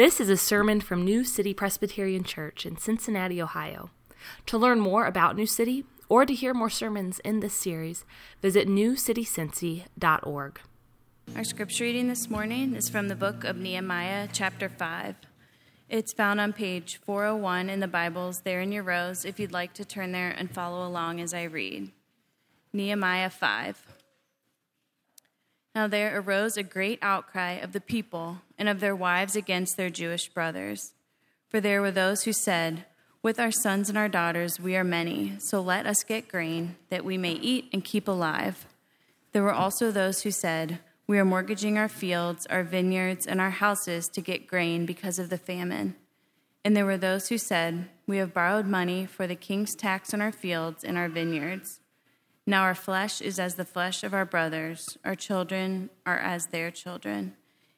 This is a sermon from New City Presbyterian Church in Cincinnati, Ohio. To learn more about New City or to hear more sermons in this series, visit newcitycincy.org. Our scripture reading this morning is from the book of Nehemiah, chapter 5. It's found on page 401 in the Bibles, there in your rows, if you'd like to turn there and follow along as I read. Nehemiah 5. Now there arose a great outcry of the people and of their wives against their Jewish brothers. For there were those who said, With our sons and our daughters we are many, so let us get grain, that we may eat and keep alive. There were also those who said, We are mortgaging our fields, our vineyards, and our houses to get grain because of the famine. And there were those who said, We have borrowed money for the king's tax on our fields and our vineyards. Now our flesh is as the flesh of our brothers, our children are as their children.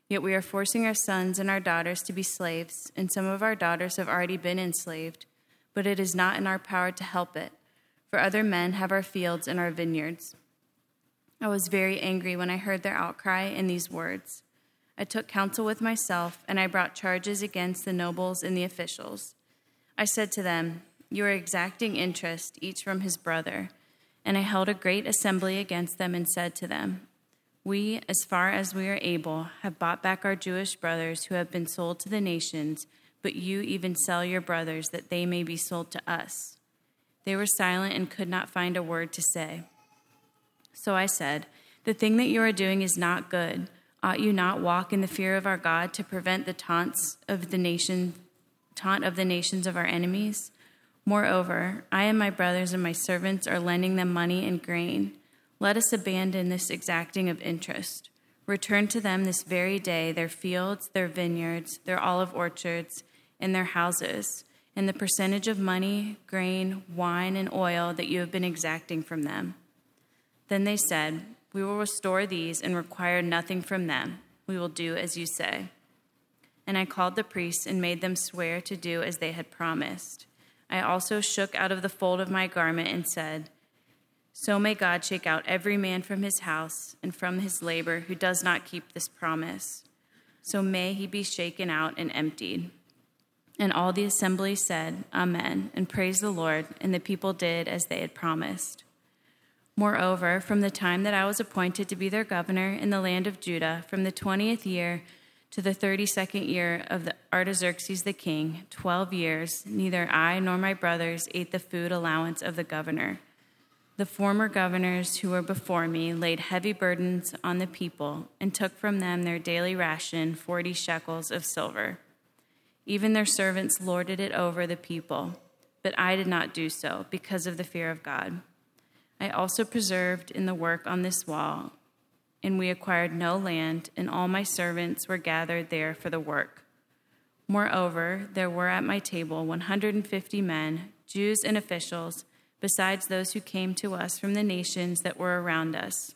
Yet we are forcing our sons and our daughters to be slaves, and some of our daughters have already been enslaved, but it is not in our power to help it, for other men have our fields and our vineyards. I was very angry when I heard their outcry and these words. I took counsel with myself, and I brought charges against the nobles and the officials. I said to them, You are exacting interest, each from his brother and I held a great assembly against them and said to them, We, as far as we are able, have bought back our Jewish brothers who have been sold to the nations, but you even sell your brothers that they may be sold to us. They were silent and could not find a word to say. So I said, The thing that you are doing is not good. Ought you not walk in the fear of our God to prevent the taunts of the nation, taunt of the nations of our enemies? Moreover, I and my brothers and my servants are lending them money and grain. Let us abandon this exacting of interest. Return to them this very day their fields, their vineyards, their olive orchards, and their houses, and the percentage of money, grain, wine, and oil that you have been exacting from them. Then they said, We will restore these and require nothing from them. We will do as you say. And I called the priests and made them swear to do as they had promised. I also shook out of the fold of my garment and said, So may God shake out every man from his house and from his labor who does not keep this promise. So may he be shaken out and emptied. And all the assembly said, Amen, and praised the Lord, and the people did as they had promised. Moreover, from the time that I was appointed to be their governor in the land of Judah, from the twentieth year to the thirty second year of the Artaxerxes the king, twelve years, neither I nor my brothers ate the food allowance of the governor. The former governors who were before me laid heavy burdens on the people and took from them their daily ration, forty shekels of silver. Even their servants lorded it over the people, but I did not do so because of the fear of God. I also preserved in the work on this wall and we acquired no land, and all my servants were gathered there for the work. Moreover, there were at my table 150 men, Jews and officials, besides those who came to us from the nations that were around us.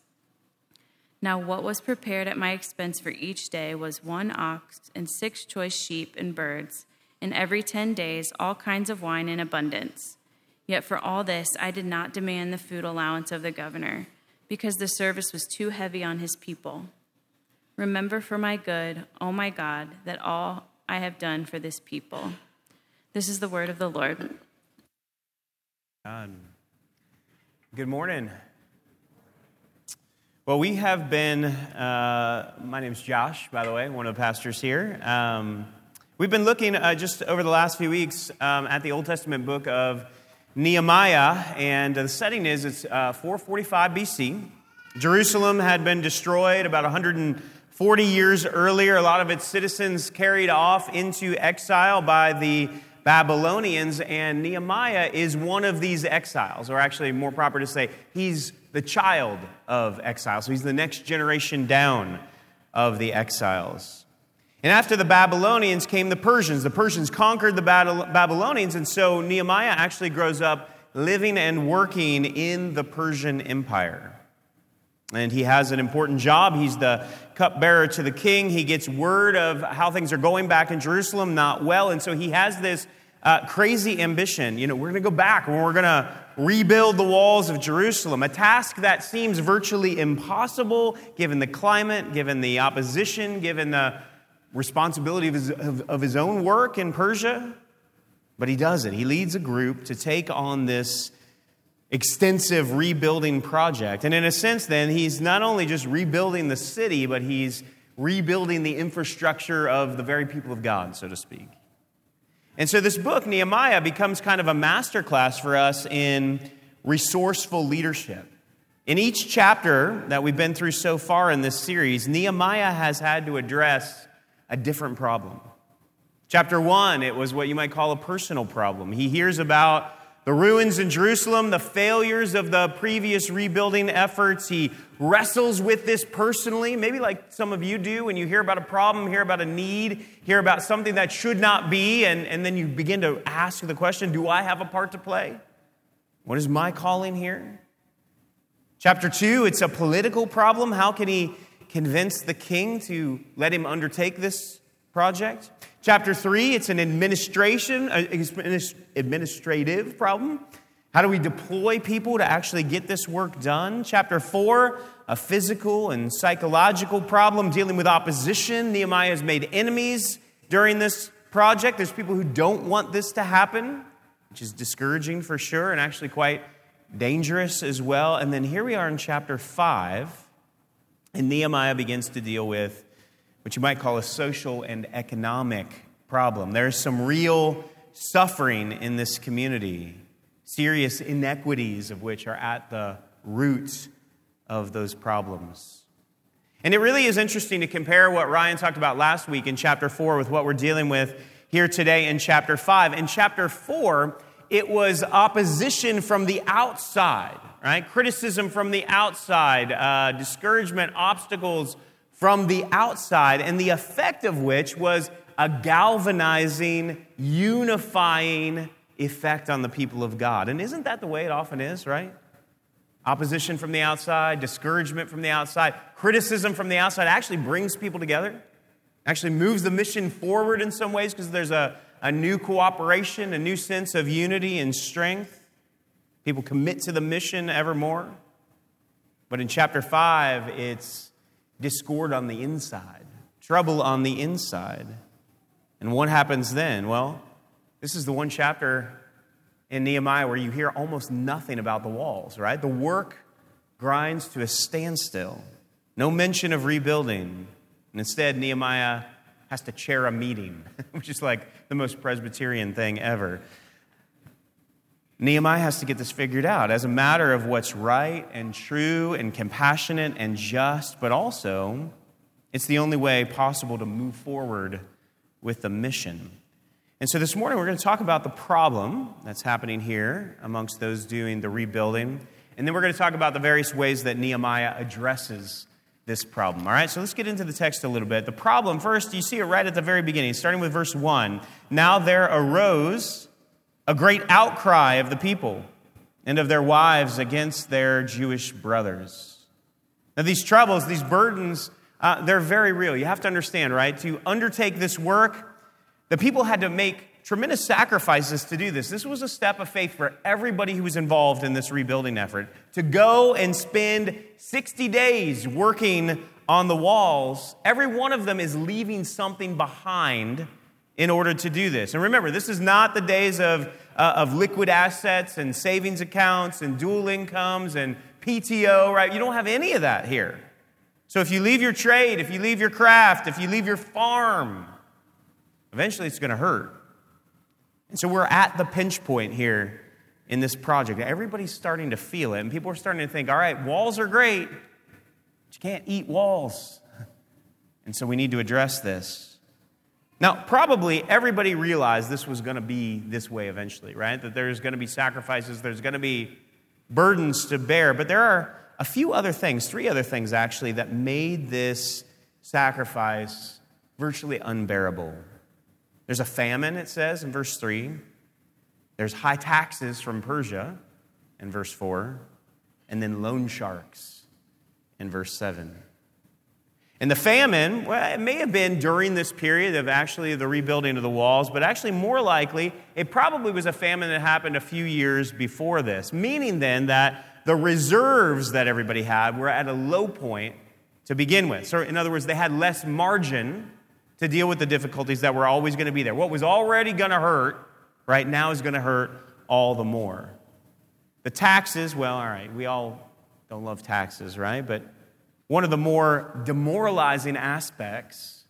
Now, what was prepared at my expense for each day was one ox and six choice sheep and birds, and every ten days all kinds of wine in abundance. Yet for all this I did not demand the food allowance of the governor because the service was too heavy on his people. Remember for my good, O oh my God, that all I have done for this people. This is the word of the Lord. God. Good morning. Well, we have been, uh, my is Josh, by the way, one of the pastors here. Um, we've been looking uh, just over the last few weeks um, at the Old Testament book of Nehemiah, and the setting is it's uh, 445 BC. Jerusalem had been destroyed about 140 years earlier. A lot of its citizens carried off into exile by the Babylonians, and Nehemiah is one of these exiles, or actually, more proper to say, he's the child of exile. So he's the next generation down of the exiles. And after the Babylonians came the Persians. The Persians conquered the Babylonians, and so Nehemiah actually grows up living and working in the Persian Empire. And he has an important job. He's the cupbearer to the king. He gets word of how things are going back in Jerusalem, not well. And so he has this uh, crazy ambition. You know, we're going to go back and we're going to rebuild the walls of Jerusalem, a task that seems virtually impossible given the climate, given the opposition, given the responsibility of his, of, of his own work in Persia, but he does it. He leads a group to take on this extensive rebuilding project. And in a sense, then, he's not only just rebuilding the city, but he's rebuilding the infrastructure of the very people of God, so to speak. And so this book, Nehemiah, becomes kind of a masterclass for us in resourceful leadership. In each chapter that we've been through so far in this series, Nehemiah has had to address a different problem. Chapter one, it was what you might call a personal problem. He hears about the ruins in Jerusalem, the failures of the previous rebuilding efforts. He wrestles with this personally, maybe like some of you do when you hear about a problem, hear about a need, hear about something that should not be, and, and then you begin to ask the question Do I have a part to play? What is my calling here? Chapter two, it's a political problem. How can he convince the king to let him undertake this project? Chapter three, it's an administration, uh, administrative problem. How do we deploy people to actually get this work done? Chapter four, a physical and psychological problem dealing with opposition. Nehemiah has made enemies during this project. There's people who don't want this to happen, which is discouraging for sure and actually quite dangerous as well. And then here we are in chapter five, and Nehemiah begins to deal with what you might call a social and economic problem. There's some real suffering in this community, serious inequities of which are at the root of those problems. And it really is interesting to compare what Ryan talked about last week in chapter 4 with what we're dealing with here today in chapter 5. In chapter 4, it was opposition from the outside, right? Criticism from the outside, uh, discouragement, obstacles from the outside, and the effect of which was a galvanizing, unifying effect on the people of God. And isn't that the way it often is, right? Opposition from the outside, discouragement from the outside, criticism from the outside actually brings people together, actually moves the mission forward in some ways because there's a, a new cooperation, a new sense of unity and strength. People commit to the mission ever more. But in chapter 5, it's discord on the inside, trouble on the inside. And what happens then? Well, this is the one chapter in Nehemiah where you hear almost nothing about the walls, right? The work grinds to a standstill. No mention of rebuilding. And instead, Nehemiah has to chair a meeting, which is like the most Presbyterian thing ever. Nehemiah has to get this figured out as a matter of what's right and true and compassionate and just, but also it's the only way possible to move forward with the mission. And so this morning we're going to talk about the problem that's happening here amongst those doing the rebuilding. And then we're going to talk about the various ways that Nehemiah addresses this problem. All right, so let's get into the text a little bit. The problem, first, you see it right at the very beginning, starting with verse 1. Now there arose a great outcry of the people and of their wives against their Jewish brothers. Now, these troubles, these burdens, uh, they're very real. You have to understand, right? To undertake this work, the people had to make tremendous sacrifices to do this. This was a step of faith for everybody who was involved in this rebuilding effort. To go and spend 60 days working on the walls, every one of them is leaving something behind in order to do this. And remember, this is not the days of, uh, of liquid assets and savings accounts and dual incomes and PTO, right? You don't have any of that here. So if you leave your trade, if you leave your craft, if you leave your farm, eventually it's going to hurt. And so we're at the pinch point here in this project. Everybody's starting to feel it, and people are starting to think, all right, walls are great, but you can't eat walls. And so we need to address this. Now, probably everybody realized this was going to be this way eventually, right? That there's going to be sacrifices, there's going to be burdens to bear. But there are a few other things, three other things actually, that made this sacrifice virtually unbearable. There's a famine, it says in verse 3. There's high taxes from Persia in verse 4. And then loan sharks in verse 7. And the famine, well, it may have been during this period of actually the rebuilding of the walls, but actually, more likely, it probably was a famine that happened a few years before this, meaning then that the reserves that everybody had were at a low point to begin with. So, in other words, they had less margin to deal with the difficulties that were always going to be there. What was already going to hurt, right now, is going to hurt all the more. The taxes, well, all right, we all don't love taxes, right? But one of the more demoralizing aspects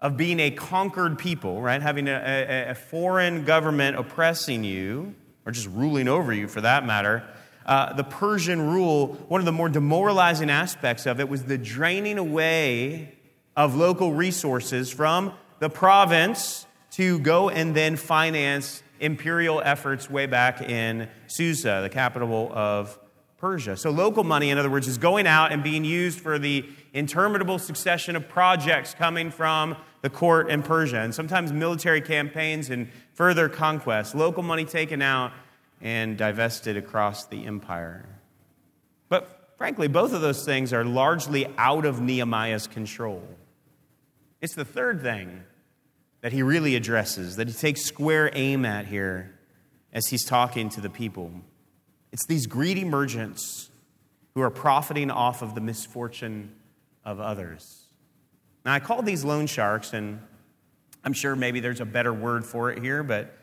of being a conquered people, right? Having a, a, a foreign government oppressing you, or just ruling over you for that matter, uh, the Persian rule, one of the more demoralizing aspects of it was the draining away of local resources from the province to go and then finance imperial efforts way back in Susa, the capital of Persia. So, local money, in other words, is going out and being used for the interminable succession of projects coming from the court in Persia, and sometimes military campaigns and further conquests. Local money taken out and divested across the empire. But frankly, both of those things are largely out of Nehemiah's control. It's the third thing that he really addresses, that he takes square aim at here as he's talking to the people. It's these greedy merchants who are profiting off of the misfortune of others. Now, I call these loan sharks, and I'm sure maybe there's a better word for it here, but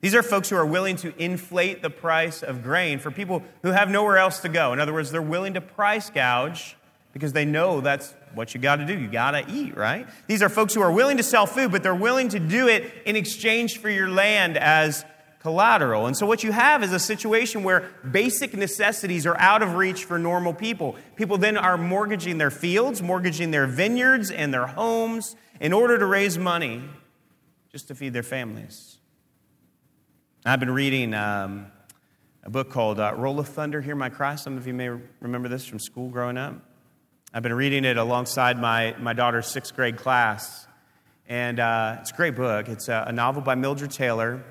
these are folks who are willing to inflate the price of grain for people who have nowhere else to go. In other words, they're willing to price gouge because they know that's what you got to do. You got to eat, right? These are folks who are willing to sell food, but they're willing to do it in exchange for your land as collateral. And so, what you have is a situation where basic necessities are out of reach for normal people. People then are mortgaging their fields, mortgaging their vineyards and their homes in order to raise money just to feed their families. I've been reading um, a book called uh, Roll of Thunder, Hear My Cry. Some of you may remember this from school growing up. I've been reading it alongside my, my daughter's sixth grade class. And uh, it's a great book. It's a, a novel by Mildred Taylor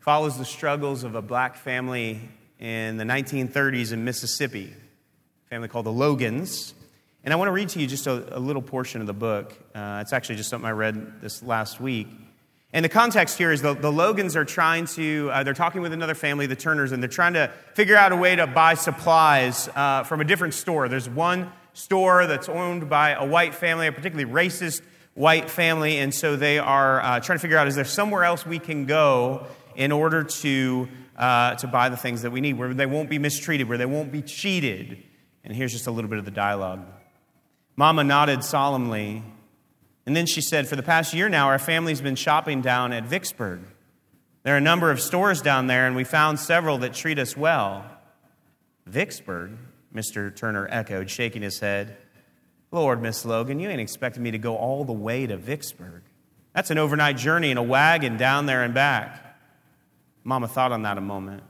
follows the struggles of a black family in the 1930s in Mississippi, a family called the Logans. And I want to read to you just a, a little portion of the book. Uh, it's actually just something I read this last week. And the context here is the, the Logans are trying to, uh, they're talking with another family, the Turners, and they're trying to figure out a way to buy supplies uh, from a different store. There's one store that's owned by a white family, a particularly racist white family, and so they are uh, trying to figure out is there somewhere else we can go in order to, uh, to buy the things that we need, where they won't be mistreated, where they won't be cheated. And here's just a little bit of the dialogue. Mama nodded solemnly, and then she said, For the past year now, our family's been shopping down at Vicksburg. There are a number of stores down there, and we found several that treat us well. Vicksburg, Mr. Turner echoed, shaking his head. Lord, Miss Logan, you ain't expecting me to go all the way to Vicksburg. That's an overnight journey in a wagon down there and back. Mama thought on that a moment.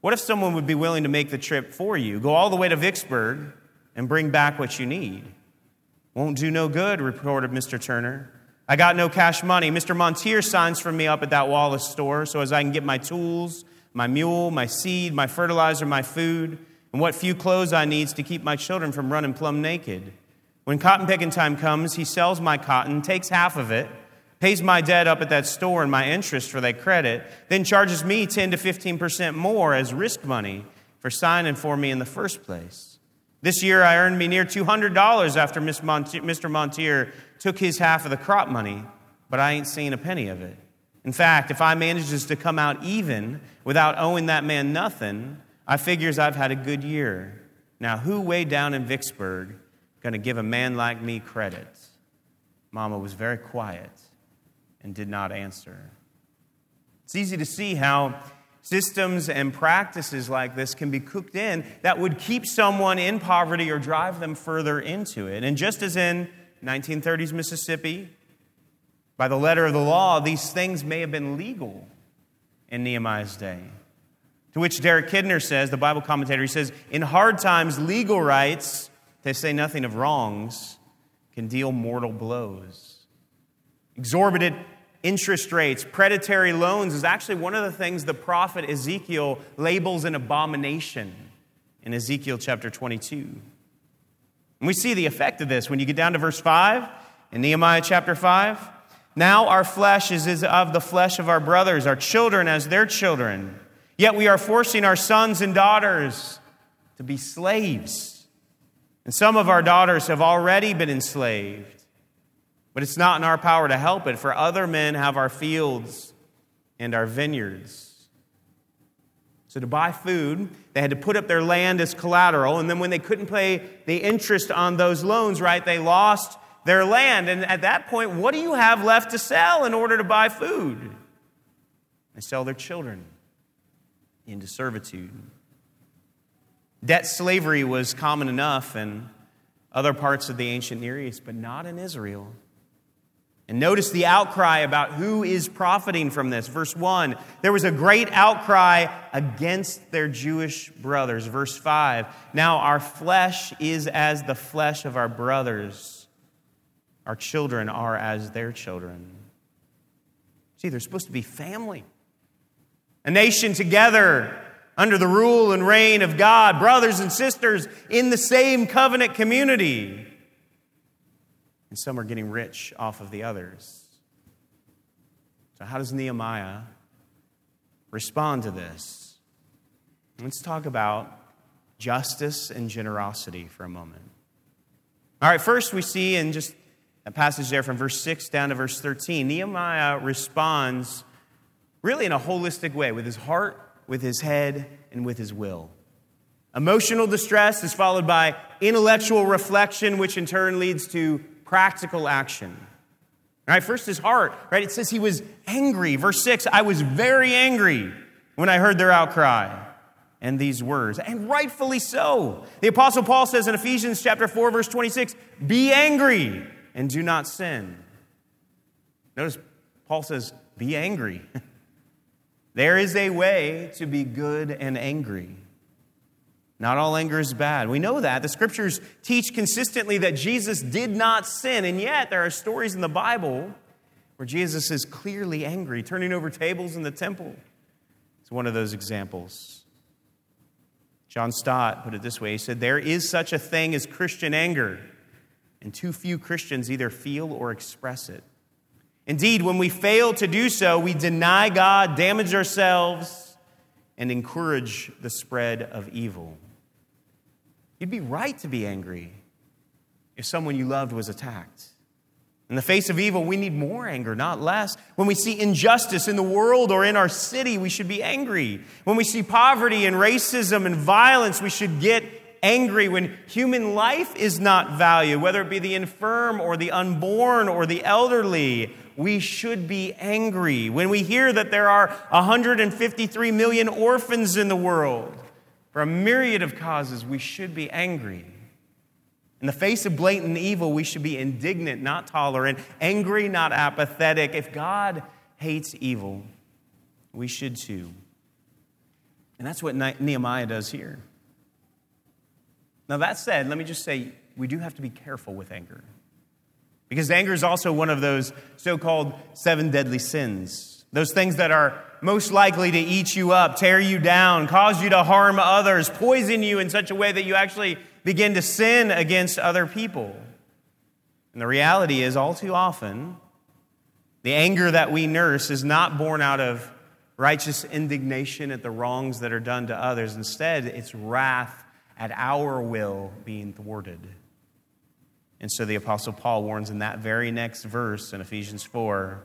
What if someone would be willing to make the trip for you? Go all the way to Vicksburg and bring back what you need. Won't do no good, reported Mr. Turner. I got no cash money. Mr. Montier signs for me up at that Wallace store so as I can get my tools, my mule, my seed, my fertilizer, my food, and what few clothes I needs to keep my children from running plumb naked. When cotton picking time comes, he sells my cotton, takes half of it, pays my debt up at that store and my interest for that credit, then charges me 10 to 15% more as risk money for signing for me in the first place. This year I earned me near $200 after Mr. Montier took his half of the crop money, but I ain't seen a penny of it. In fact, if I manages to come out even without owing that man nothing, I figures I've had a good year. Now, who way down in Vicksburg going to give a man like me credit? Mama was very quiet and did not answer. It's easy to see how systems and practices like this can be cooked in that would keep someone in poverty or drive them further into it. And just as in 1930s Mississippi, by the letter of the law, these things may have been legal in Nehemiah's day. To which Derek Kidner says, the Bible commentator, he says, in hard times, legal rights, to say nothing of wrongs, can deal mortal blows. Exorbitant interest rates, predatory loans is actually one of the things the prophet Ezekiel labels an abomination in Ezekiel chapter 22. And we see the effect of this when you get down to verse 5 in Nehemiah chapter 5. Now our flesh is of the flesh of our brothers, our children as their children. Yet we are forcing our sons and daughters to be slaves. And some of our daughters have already been enslaved. But it's not in our power to help it, for other men have our fields and our vineyards. So, to buy food, they had to put up their land as collateral. And then, when they couldn't pay the interest on those loans, right, they lost their land. And at that point, what do you have left to sell in order to buy food? They sell their children into servitude. Debt slavery was common enough in other parts of the ancient Near East, but not in Israel. And notice the outcry about who is profiting from this. Verse 1 there was a great outcry against their Jewish brothers. Verse 5 now our flesh is as the flesh of our brothers, our children are as their children. See, they're supposed to be family, a nation together under the rule and reign of God, brothers and sisters in the same covenant community and some are getting rich off of the others. So, how does Nehemiah respond to this? Let's talk about justice and generosity for a moment. All right, first we see in just a passage there from verse 6 down to verse 13, Nehemiah responds really in a holistic way with his heart, with his head, and with his will. Emotional distress is followed by intellectual reflection, which in turn leads to practical action. All right, first his heart, right? It says he was angry. Verse 6 I was very angry when I heard their outcry and these words, and rightfully so. The Apostle Paul says in Ephesians chapter 4, verse 26, Be angry and do not sin. Notice Paul says, Be angry. there is a way to be good and angry. Not all anger is bad. We know that. The scriptures teach consistently that Jesus did not sin, and yet there are stories in the Bible where Jesus is clearly angry, turning over tables in the temple. It's one of those examples. John Stott put it this way He said, There is such a thing as Christian anger, and too few Christians either feel or express it. Indeed, when we fail to do so, we deny God, damage ourselves, and encourage the spread of evil. You'd be right to be angry if someone you loved was attacked. In the face of evil, we need more anger, not less. When we see injustice in the world or in our city, we should be angry. When we see poverty and racism and violence, we should get angry. When human life is not valued, whether it be the infirm or the unborn or the elderly, we should be angry. When we hear that there are 153 million orphans in the world, for a myriad of causes, we should be angry. In the face of blatant evil, we should be indignant, not tolerant, angry, not apathetic. If God hates evil, we should too. And that's what Nehemiah does here. Now, that said, let me just say we do have to be careful with anger. Because anger is also one of those so called seven deadly sins. Those things that are most likely to eat you up, tear you down, cause you to harm others, poison you in such a way that you actually begin to sin against other people. And the reality is, all too often, the anger that we nurse is not born out of righteous indignation at the wrongs that are done to others. Instead, it's wrath at our will being thwarted. And so the Apostle Paul warns in that very next verse in Ephesians 4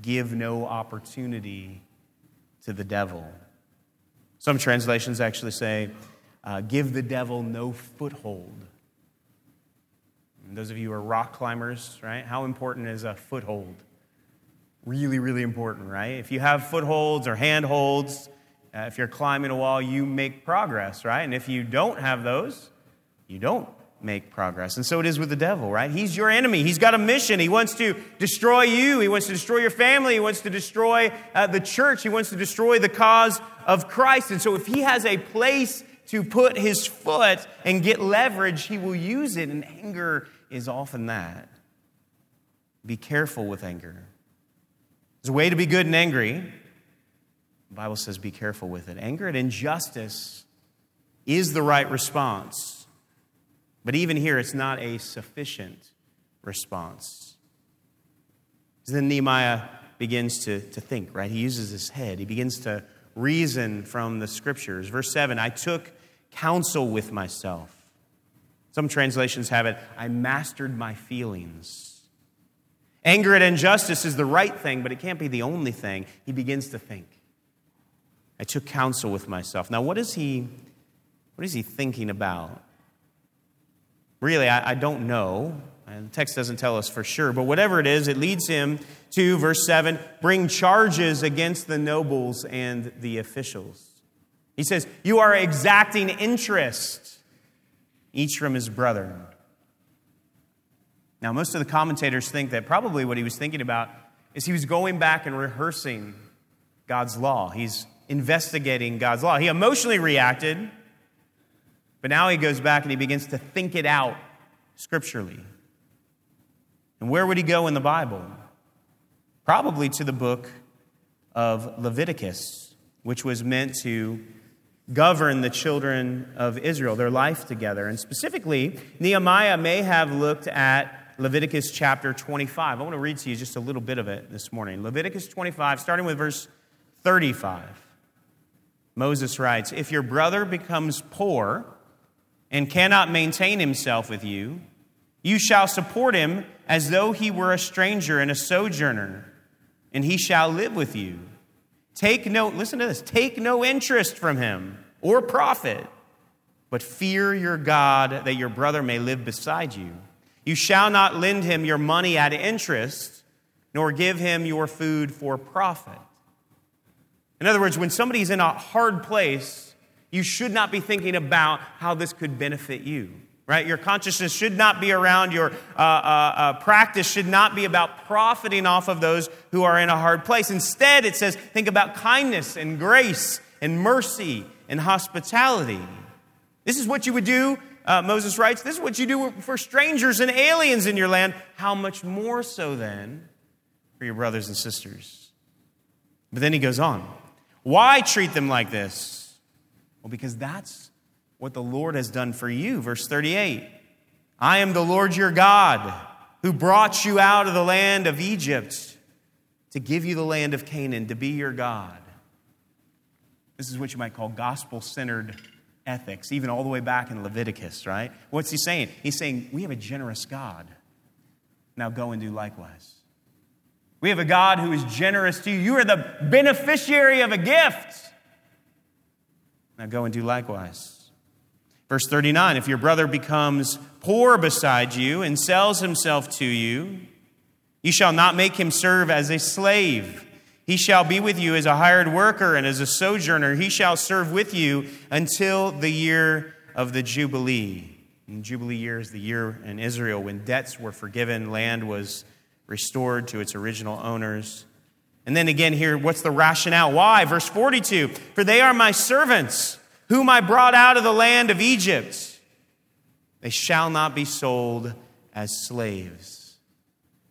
give no opportunity to the devil. Some translations actually say, uh, give the devil no foothold. And those of you who are rock climbers, right? How important is a foothold? Really, really important, right? If you have footholds or handholds, uh, if you're climbing a wall, you make progress, right? And if you don't have those, you don't make progress. And so it is with the devil, right? He's your enemy. He's got a mission. He wants to destroy you. He wants to destroy your family. He wants to destroy uh, the church. He wants to destroy the cause of Christ. And so if he has a place to put his foot and get leverage, he will use it. And anger is often that. Be careful with anger. There's a way to be good and angry. The Bible says be careful with it. Anger at injustice is the right response. But even here, it's not a sufficient response. Then Nehemiah begins to, to think, right? He uses his head. He begins to reason from the scriptures. Verse 7 I took counsel with myself. Some translations have it, I mastered my feelings. Anger at injustice is the right thing, but it can't be the only thing. He begins to think. I took counsel with myself. Now, what is he, what is he thinking about? Really, I, I don't know. And the text doesn't tell us for sure, but whatever it is, it leads him to, verse 7, bring charges against the nobles and the officials. He says, You are exacting interest, each from his brother. Now, most of the commentators think that probably what he was thinking about is he was going back and rehearsing God's law. He's investigating God's law. He emotionally reacted, but now he goes back and he begins to think it out scripturally. And where would he go in the Bible? Probably to the book of Leviticus, which was meant to govern the children of Israel, their life together. And specifically, Nehemiah may have looked at Leviticus chapter 25. I want to read to you just a little bit of it this morning. Leviticus 25, starting with verse 35. Moses writes If your brother becomes poor and cannot maintain himself with you, you shall support him as though he were a stranger and a sojourner, and he shall live with you. Take no, listen to this, take no interest from him or profit, but fear your God that your brother may live beside you. You shall not lend him your money at interest, nor give him your food for profit. In other words, when somebody's in a hard place, you should not be thinking about how this could benefit you. Right? Your consciousness should not be around, your uh, uh, uh, practice should not be about profiting off of those who are in a hard place. Instead, it says, think about kindness and grace and mercy and hospitality. This is what you would do uh, Moses writes, This is what you do for strangers and aliens in your land. How much more so then for your brothers and sisters? But then he goes on. Why treat them like this? Well, because that's what the Lord has done for you. Verse 38 I am the Lord your God who brought you out of the land of Egypt to give you the land of Canaan, to be your God. This is what you might call gospel centered ethics, even all the way back in Leviticus, right? What's he saying? He's saying, We have a generous God. Now go and do likewise. We have a God who is generous to you. You are the beneficiary of a gift. Now go and do likewise. Verse 39 If your brother becomes poor beside you and sells himself to you, you shall not make him serve as a slave he shall be with you as a hired worker and as a sojourner. He shall serve with you until the year of the Jubilee. And Jubilee year is the year in Israel when debts were forgiven, land was restored to its original owners. And then again, here, what's the rationale? Why? Verse 42 For they are my servants, whom I brought out of the land of Egypt. They shall not be sold as slaves.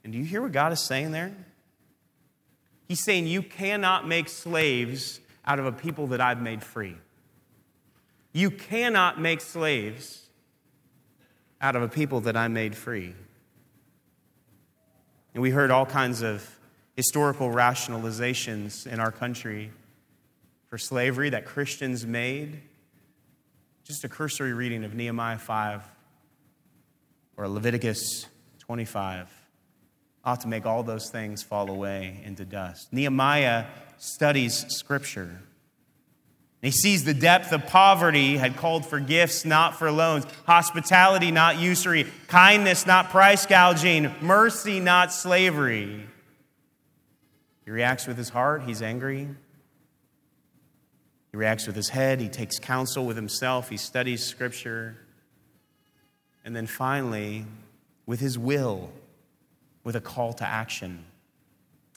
And do you hear what God is saying there? He's saying, You cannot make slaves out of a people that I've made free. You cannot make slaves out of a people that I made free. And we heard all kinds of historical rationalizations in our country for slavery that Christians made. Just a cursory reading of Nehemiah 5 or Leviticus 25 ought to make all those things fall away into dust. Nehemiah studies Scripture. He sees the depth of poverty had called for gifts, not for loans, hospitality, not usury, kindness, not price gouging, mercy, not slavery. He reacts with his heart, he's angry. He reacts with his head, he takes counsel with himself, he studies Scripture. And then finally, with his will, with a call to action.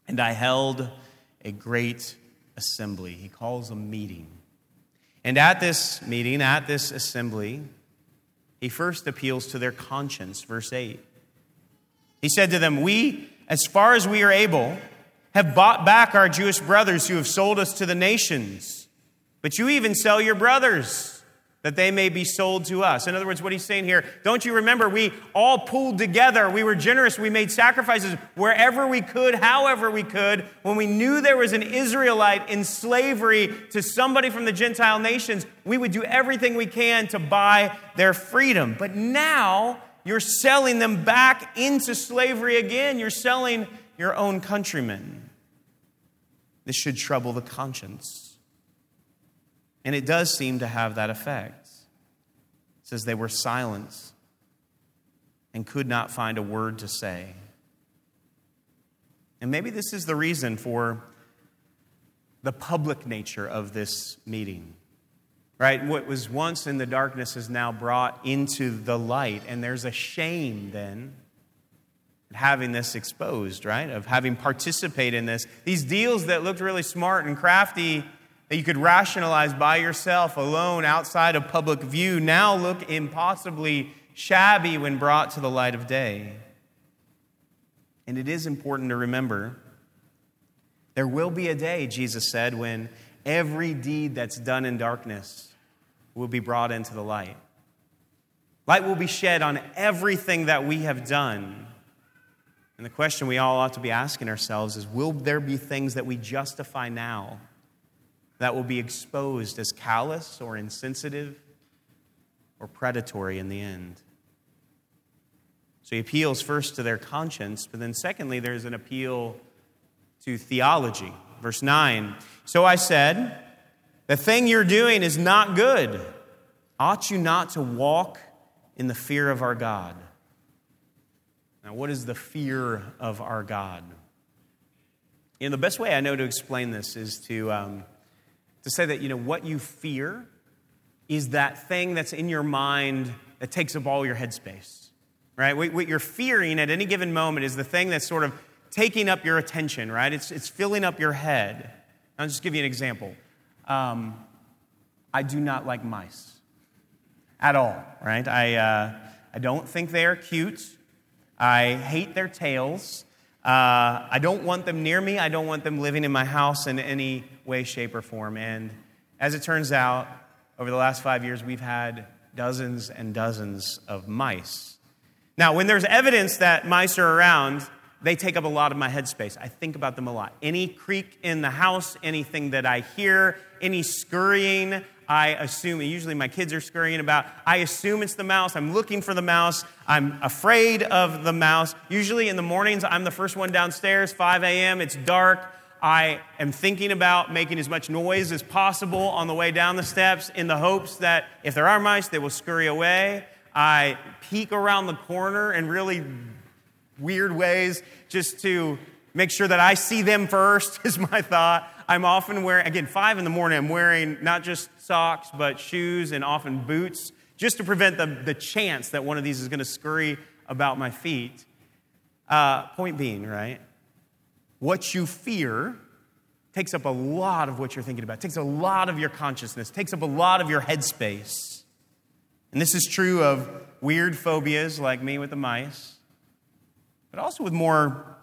And I held a great assembly. He calls a meeting. And at this meeting, at this assembly, he first appeals to their conscience, verse 8. He said to them, We, as far as we are able, have bought back our Jewish brothers who have sold us to the nations. But you even sell your brothers that they may be sold to us. In other words, what he's saying here, don't you remember we all pulled together, we were generous, we made sacrifices wherever we could, however we could, when we knew there was an Israelite in slavery to somebody from the Gentile nations, we would do everything we can to buy their freedom. But now you're selling them back into slavery again. You're selling your own countrymen. This should trouble the conscience. And it does seem to have that effect. It says they were silent and could not find a word to say. And maybe this is the reason for the public nature of this meeting. Right? What was once in the darkness is now brought into the light, and there's a shame then having this exposed, right? Of having participated in this. These deals that looked really smart and crafty that you could rationalize by yourself alone outside of public view now look impossibly shabby when brought to the light of day. And it is important to remember there will be a day, Jesus said, when every deed that's done in darkness will be brought into the light. Light will be shed on everything that we have done. And the question we all ought to be asking ourselves is will there be things that we justify now that will be exposed as callous or insensitive or predatory in the end? So he appeals first to their conscience, but then secondly, there's an appeal to theology. Verse 9 So I said, The thing you're doing is not good. Ought you not to walk in the fear of our God? Now, what is the fear of our God? You know, the best way I know to explain this is to, um, to say that, you know, what you fear is that thing that's in your mind that takes up all your headspace right? What you're fearing at any given moment is the thing that's sort of taking up your attention, right? It's, it's filling up your head. I'll just give you an example. Um, I do not like mice at all, right? I, uh, I don't think they are cute. I hate their tails. Uh, I don't want them near me. I don't want them living in my house in any way, shape, or form. And as it turns out, over the last five years, we've had dozens and dozens of mice now, when there's evidence that mice are around, they take up a lot of my headspace. I think about them a lot. Any creak in the house, anything that I hear, any scurrying, I assume, usually my kids are scurrying about, I assume it's the mouse. I'm looking for the mouse. I'm afraid of the mouse. Usually in the mornings, I'm the first one downstairs, 5 a.m., it's dark. I am thinking about making as much noise as possible on the way down the steps in the hopes that if there are mice, they will scurry away. I peek around the corner in really weird ways just to make sure that I see them first, is my thought. I'm often wearing, again, five in the morning, I'm wearing not just socks, but shoes and often boots, just to prevent the, the chance that one of these is going to scurry about my feet. Uh, point being, right? What you fear takes up a lot of what you're thinking about, takes a lot of your consciousness, takes up a lot of your headspace. And this is true of weird phobias like me with the mice, but also with more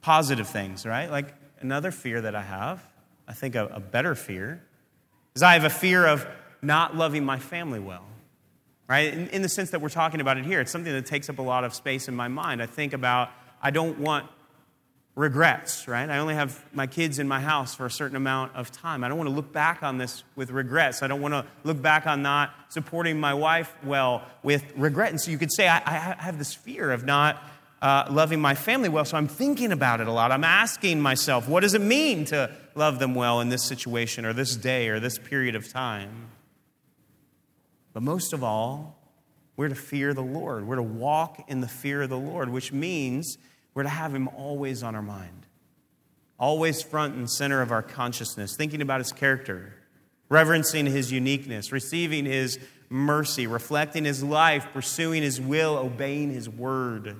positive things, right? Like another fear that I have, I think a, a better fear, is I have a fear of not loving my family well, right? In, in the sense that we're talking about it here, it's something that takes up a lot of space in my mind. I think about, I don't want regrets, right? I only have my kids in my house for a certain amount of time. I don't want to look back on this with regrets. I don't want to look back on not supporting my wife well with regret. And so you could say, I, I have this fear of not uh, loving my family well, so I'm thinking about it a lot. I'm asking myself, what does it mean to love them well in this situation or this day or this period of time? But most of all, we're to fear the Lord. We're to walk in the fear of the Lord, which means we're to have Him always on our mind, always front and center of our consciousness, thinking about His character, reverencing His uniqueness, receiving His mercy, reflecting His life, pursuing His will, obeying His word.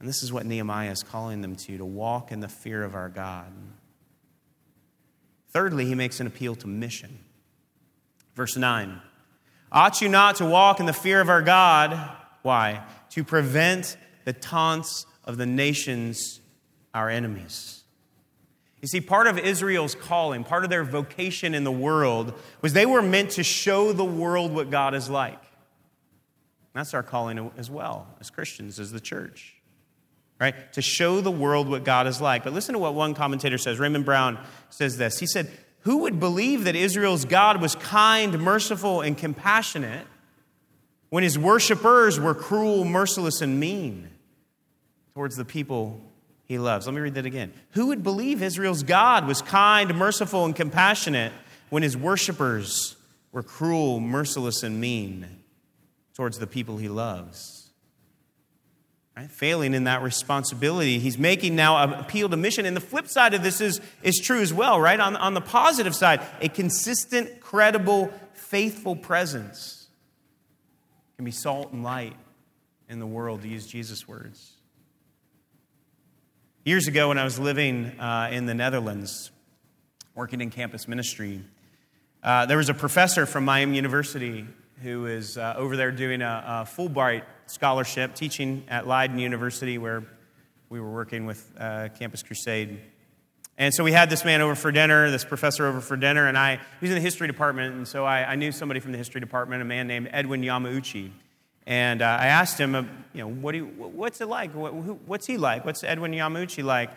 And this is what Nehemiah is calling them to, to walk in the fear of our God. Thirdly, he makes an appeal to mission. Verse 9 Ought you not to walk in the fear of our God? Why? To prevent the taunts of the nations, our enemies. You see, part of Israel's calling, part of their vocation in the world, was they were meant to show the world what God is like. That's our calling as well, as Christians, as the church. Right? To show the world what God is like. But listen to what one commentator says. Raymond Brown says this. He said, Who would believe that Israel's God was kind, merciful, and compassionate when his worshipers were cruel, merciless, and mean towards the people he loves. Let me read that again. Who would believe Israel's God was kind, merciful, and compassionate when his worshipers were cruel, merciless, and mean towards the people he loves? Right? Failing in that responsibility, he's making now an appeal to mission. And the flip side of this is, is true as well, right? On, on the positive side, a consistent, credible, faithful presence can be salt and light in the world, to use Jesus' words. Years ago, when I was living uh, in the Netherlands, working in campus ministry, uh, there was a professor from Miami University who is uh, over there doing a, a, Fulbright scholarship, teaching at Leiden University, where we were working with uh, Campus Crusade. And so we had this man over for dinner, this professor over for dinner, and I, he was in the history department, and so I, I knew somebody from the history department, a man named Edwin Yamauchi. And uh, I asked him, uh, you know, what do you, what's it like? What, who, what's he like? What's Edwin Yamauchi like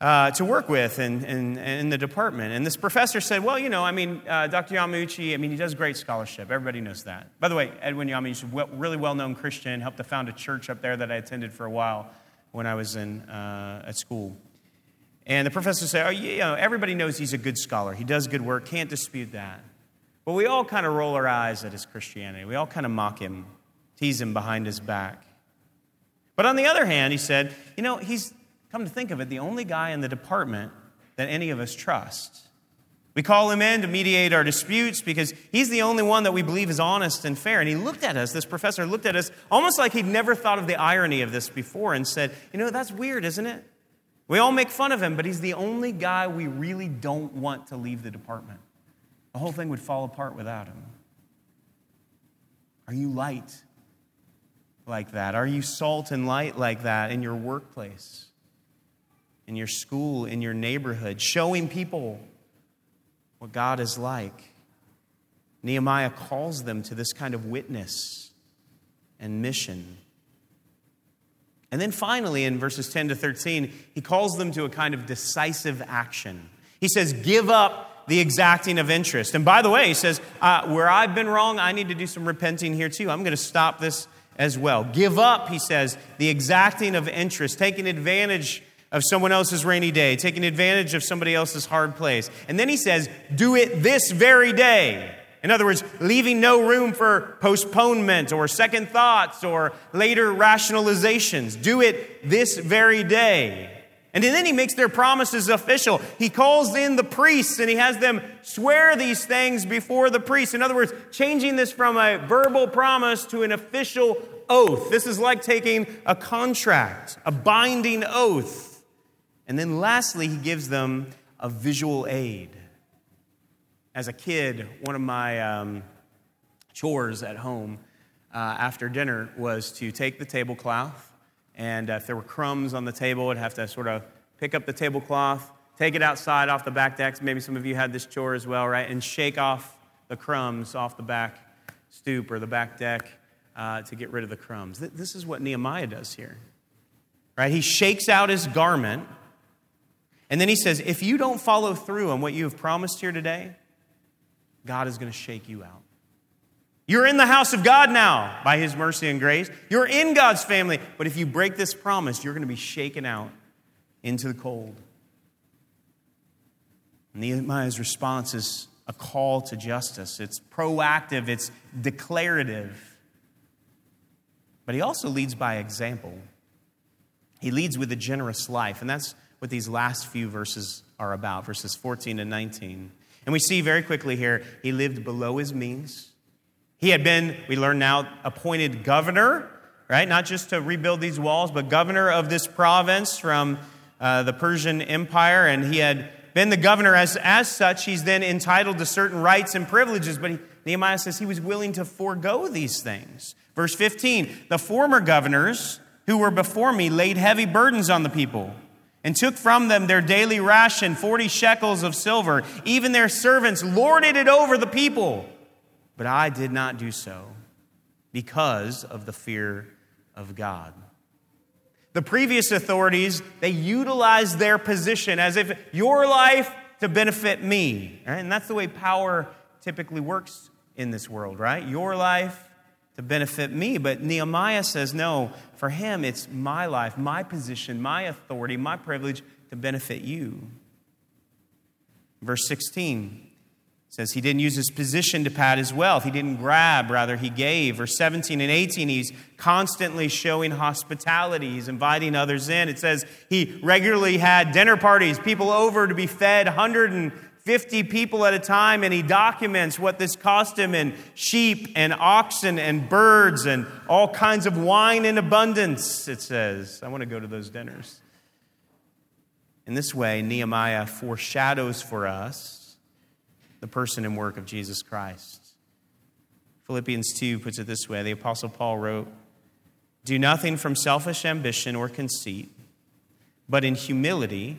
uh, to work with in, in, in, the department? And this professor said, well, you know, I mean, uh, Dr. Yamauchi, I mean, he does great scholarship. Everybody knows that. By the way, Edwin Yamauchi, well, really well-known Christian, helped to found a church up there that I attended for a while when I was in, uh, at school. And the professor said, oh, you know, everybody knows he's a good scholar. He does good work, can't dispute that. But we all kind of roll our eyes at his Christianity. We all kind of mock him tease him behind his back. But on the other hand, he said, you know, he's, come to think of it, the only guy in the department that any of us trust. We call him in to mediate our disputes because he's the only one that we believe is honest and fair. And he looked at us, this professor looked at us almost like he'd never thought of the irony of this before and said, You know, that's weird, isn't it? We all make fun of him, but he's the only guy we really don't want to leave the department. The whole thing would fall apart without him. Are you light like that? Are you salt and light like that in your workplace, in your school, in your neighborhood, showing people what God is like? Nehemiah calls them to this kind of witness and mission. And then finally, in verses 10 to 13, he calls them to a kind of decisive action. He says, Give up the exacting of interest. And by the way, he says, uh, Where I've been wrong, I need to do some repenting here too. I'm going to stop this as well. Give up, he says, the exacting of interest, taking advantage of someone else's rainy day, taking advantage of somebody else's hard place. And then he says, do it this very day. In other words, leaving no room for postponement or second thoughts or later rationalizations. Do it this very day. And then he makes their promises official. He calls in the priests and he has them swear these things before the priests. In other words, changing this from a verbal promise to an official oath. This is like taking a contract, a binding oath. And then lastly, he gives them a visual aid. As a kid, one of my um, chores at home uh, after dinner was to take the tablecloth and if there were crumbs on the table, I'd have to sort of pick up the tablecloth, take it outside off the back deck. Maybe some of you had this chore as well, right? And shake off the crumbs off the back stoop or the back deck uh, to get rid of the crumbs. This is what Nehemiah does here, right? He shakes out his garment, and then he says, If you don't follow through on what you have promised here today, God is going to shake you out. You're in the house of God now by His mercy and grace. You're in God's family. But if you break this promise, you're going to be shaken out into the cold. Nehemiah's response is a call to justice. It's proactive, it's declarative. But he also leads by example. He leads with a generous life. And that's what these last few verses are about, verses 14 and 19. And we see very quickly here, he lived below his means. He had been, we learn now, appointed governor, right? Not just to rebuild these walls, but governor of this province from uh, the Persian Empire. And he had been the governor as, as such. He's then entitled to certain rights and privileges, but he, Nehemiah says he was willing to forego these things. Verse 15 The former governors who were before me laid heavy burdens on the people and took from them their daily ration, 40 shekels of silver. Even their servants lorded it over the people. But I did not do so because of the fear of God. The previous authorities, they utilized their position as if your life to benefit me. Right? And that's the way power typically works in this world, right? Your life to benefit me. But Nehemiah says, no, for him, it's my life, my position, my authority, my privilege to benefit you. Verse 16 says he didn't use his position to pad his wealth. He didn't grab, rather, he gave. Verse 17 and 18, he's constantly showing hospitality. He's inviting others in. It says he regularly had dinner parties, people over to be fed, 150 people at a time, and he documents what this cost him in sheep and oxen and birds and all kinds of wine in abundance, it says. I want to go to those dinners. In this way, Nehemiah foreshadows for us the person and work of Jesus Christ. Philippians 2 puts it this way the Apostle Paul wrote, Do nothing from selfish ambition or conceit, but in humility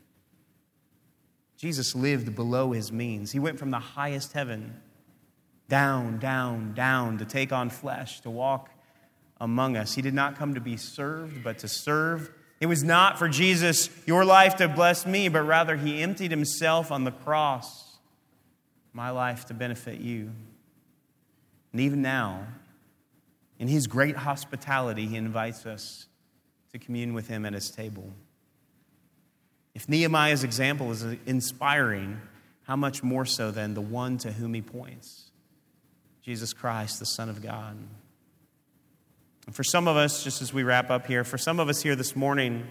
Jesus lived below his means. He went from the highest heaven down, down, down to take on flesh, to walk among us. He did not come to be served, but to serve. It was not for Jesus, your life to bless me, but rather he emptied himself on the cross my life to benefit you. And even now, in his great hospitality, he invites us to commune with him at his table. If Nehemiah's example is inspiring, how much more so than the one to whom he points Jesus Christ, the Son of God. And for some of us, just as we wrap up here, for some of us here this morning,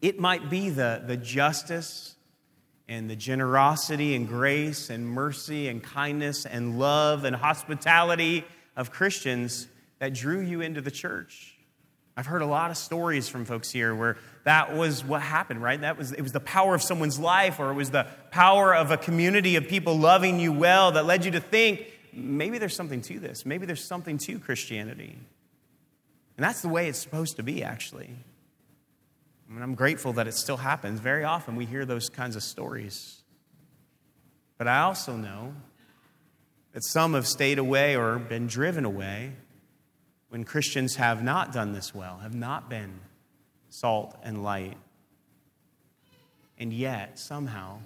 it might be the, the justice and the generosity and grace and mercy and kindness and love and hospitality of Christians that drew you into the church. I've heard a lot of stories from folks here where that was what happened, right? That was it was the power of someone's life or it was the power of a community of people loving you well that led you to think maybe there's something to this. Maybe there's something to Christianity. And that's the way it's supposed to be actually. I mean, I'm grateful that it still happens. Very often we hear those kinds of stories. But I also know that some have stayed away or been driven away when Christians have not done this well, have not been salt and light. And yet, somehow,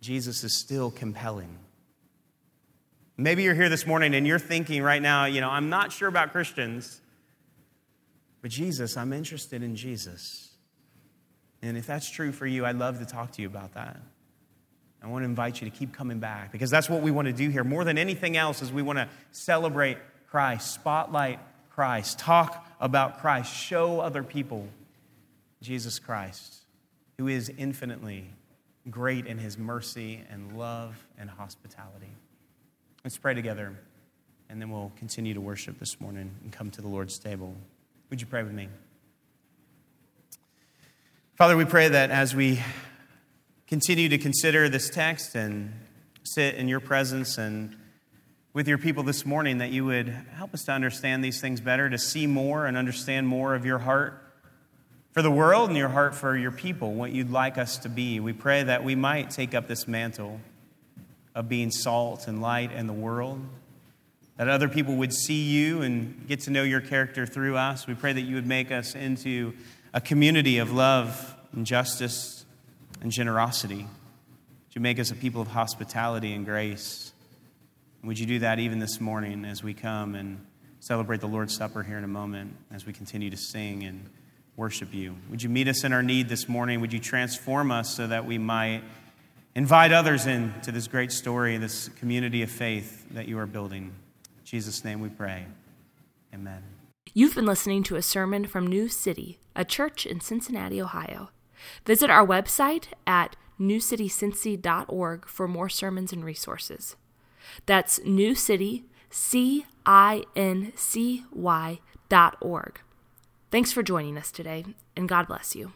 Jesus is still compelling. Maybe you're here this morning and you're thinking right now, you know, I'm not sure about Christians, but Jesus, I'm interested in Jesus. And if that's true for you, I'd love to talk to you about that. I want to invite you to keep coming back because that's what we want to do here. More than anything else, is we want to celebrate Christ, spotlight Christ, talk about Christ, show other people Jesus Christ, who is infinitely great in his mercy and love and hospitality. Let's pray together, and then we'll continue to worship this morning and come to the Lord's table. Would you pray with me? Father, we pray that as we continue to consider this text and sit in your presence and with your people this morning, that you would help us to understand these things better, to see more and understand more of your heart for the world and your heart for your people, what you'd like us to be. We pray that we might take up this mantle of being salt and light in the world, that other people would see you and get to know your character through us. We pray that you would make us into a community of love and justice and generosity. Would you make us a people of hospitality and grace? Would you do that even this morning as we come and celebrate the Lord's Supper here in a moment, as we continue to sing and worship you? Would you meet us in our need this morning? Would you transform us so that we might invite others into this great story, this community of faith that you are building? In Jesus' name we pray. Amen. You've been listening to a sermon from New City, a church in Cincinnati, Ohio. Visit our website at newcitycincy.org for more sermons and resources. That's New City, C I N C Y dot org. Thanks for joining us today, and God bless you.